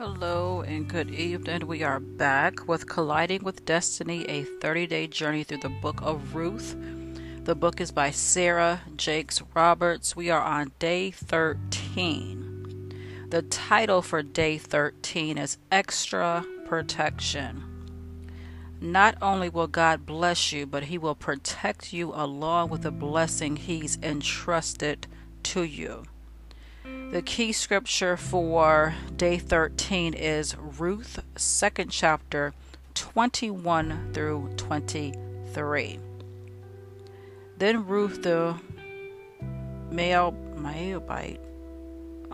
Hello and good evening. We are back with Colliding with Destiny, a 30 day journey through the book of Ruth. The book is by Sarah Jakes Roberts. We are on day 13. The title for day 13 is Extra Protection. Not only will God bless you, but He will protect you along with the blessing He's entrusted to you. The key scripture for day 13 is Ruth, second chapter, 21 through 23. Then Ruth the male Moabite,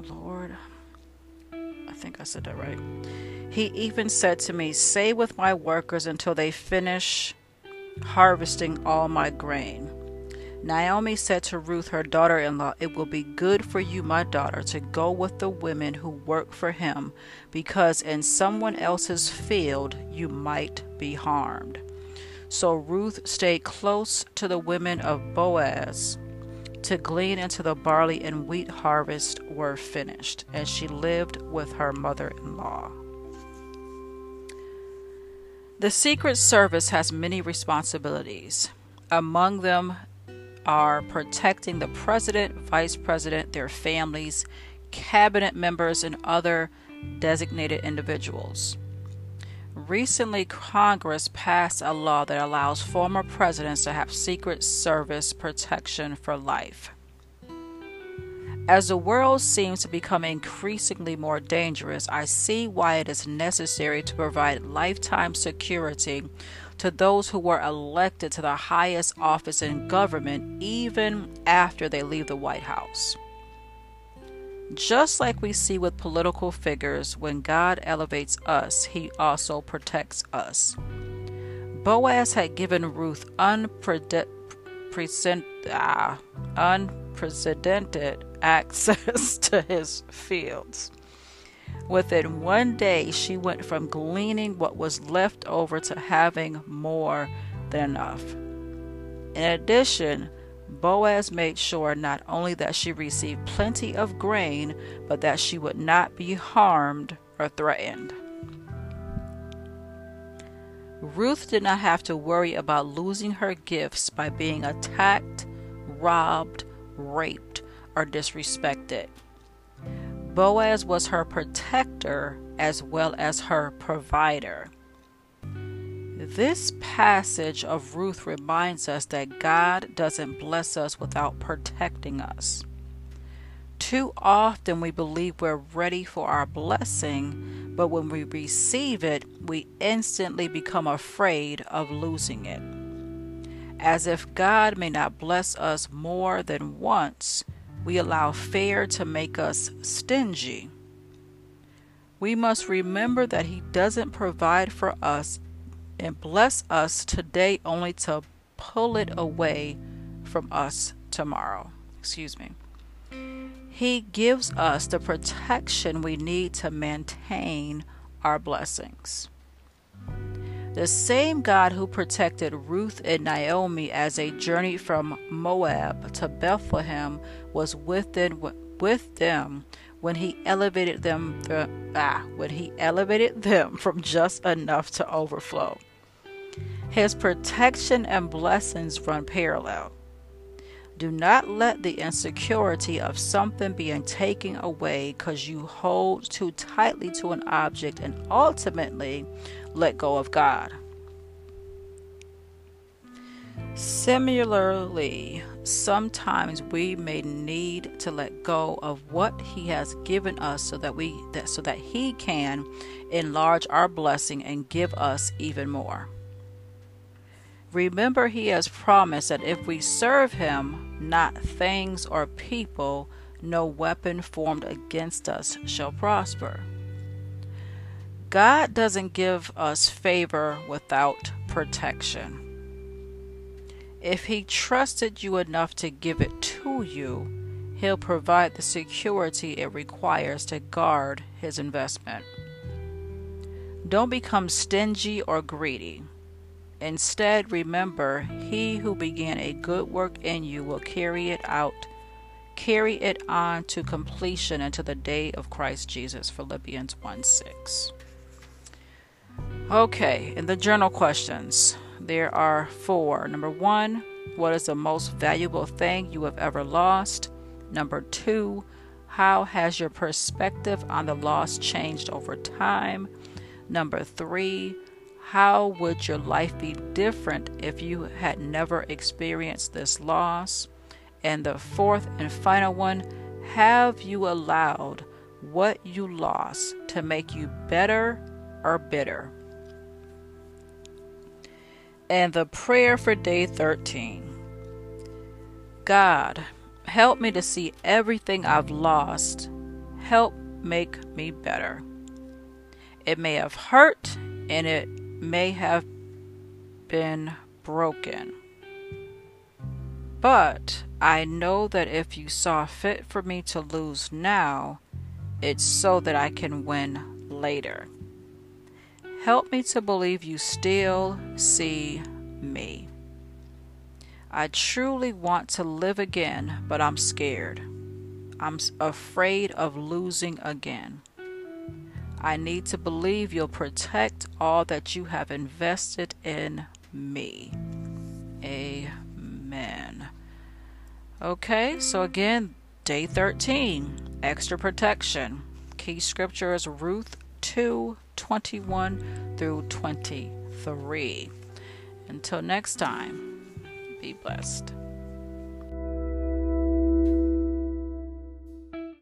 Lord, I think I said that right. He even said to me, Say with my workers until they finish harvesting all my grain. Naomi said to Ruth, her daughter in law, It will be good for you, my daughter, to go with the women who work for him, because in someone else's field you might be harmed. So Ruth stayed close to the women of Boaz to glean until the barley and wheat harvest were finished, and she lived with her mother in law. The Secret Service has many responsibilities. Among them, are protecting the president, vice president, their families, cabinet members, and other designated individuals. Recently, Congress passed a law that allows former presidents to have Secret Service protection for life. As the world seems to become increasingly more dangerous, I see why it is necessary to provide lifetime security to those who were elected to the highest office in government even after they leave the White House. Just like we see with political figures, when God elevates us, he also protects us. Boaz had given Ruth unprecedented, ah, unprecedented access to his fields. Within one day, she went from gleaning what was left over to having more than enough. In addition, Boaz made sure not only that she received plenty of grain, but that she would not be harmed or threatened. Ruth did not have to worry about losing her gifts by being attacked, robbed, raped, or disrespected. Boaz was her protector as well as her provider. This passage of Ruth reminds us that God doesn't bless us without protecting us. Too often we believe we're ready for our blessing, but when we receive it, we instantly become afraid of losing it. As if God may not bless us more than once, we allow fear to make us stingy. We must remember that He doesn't provide for us and bless us today only to pull it away from us tomorrow. Excuse me. He gives us the protection we need to maintain our blessings. The same God who protected Ruth and Naomi as they journeyed from Moab to Bethlehem was within, with them when he elevated them ah, when he elevated them from just enough to overflow. His protection and blessings run parallel. Do not let the insecurity of something being taken away because you hold too tightly to an object and ultimately let go of God. Similarly, sometimes we may need to let go of what he has given us so that we that so that he can enlarge our blessing and give us even more. Remember he has promised that if we serve him, not things or people, no weapon formed against us shall prosper. God doesn't give us favor without protection. If He trusted you enough to give it to you, He'll provide the security it requires to guard His investment. Don't become stingy or greedy. Instead, remember, He who began a good work in you will carry it out carry it on to completion until the day of Christ Jesus. Philippians 1 6. Okay, in the journal questions, there are four. Number one, what is the most valuable thing you have ever lost? Number two, how has your perspective on the loss changed over time? Number three, how would your life be different if you had never experienced this loss? And the fourth and final one, have you allowed what you lost to make you better or bitter? And the prayer for day 13 God, Help me to see everything I've lost. Help make me better. It may have hurt and it may have been broken. But I know that if you saw fit for me to lose now, it's so that I can win later. Help me to believe you still see me. I truly want to live again, but I'm scared. I'm afraid of losing again. I need to believe you'll protect all that you have invested in me. Amen. Okay, so again, day 13, extra protection. Key scripture is Ruth 2 21 through 23. Until next time. Be blessed.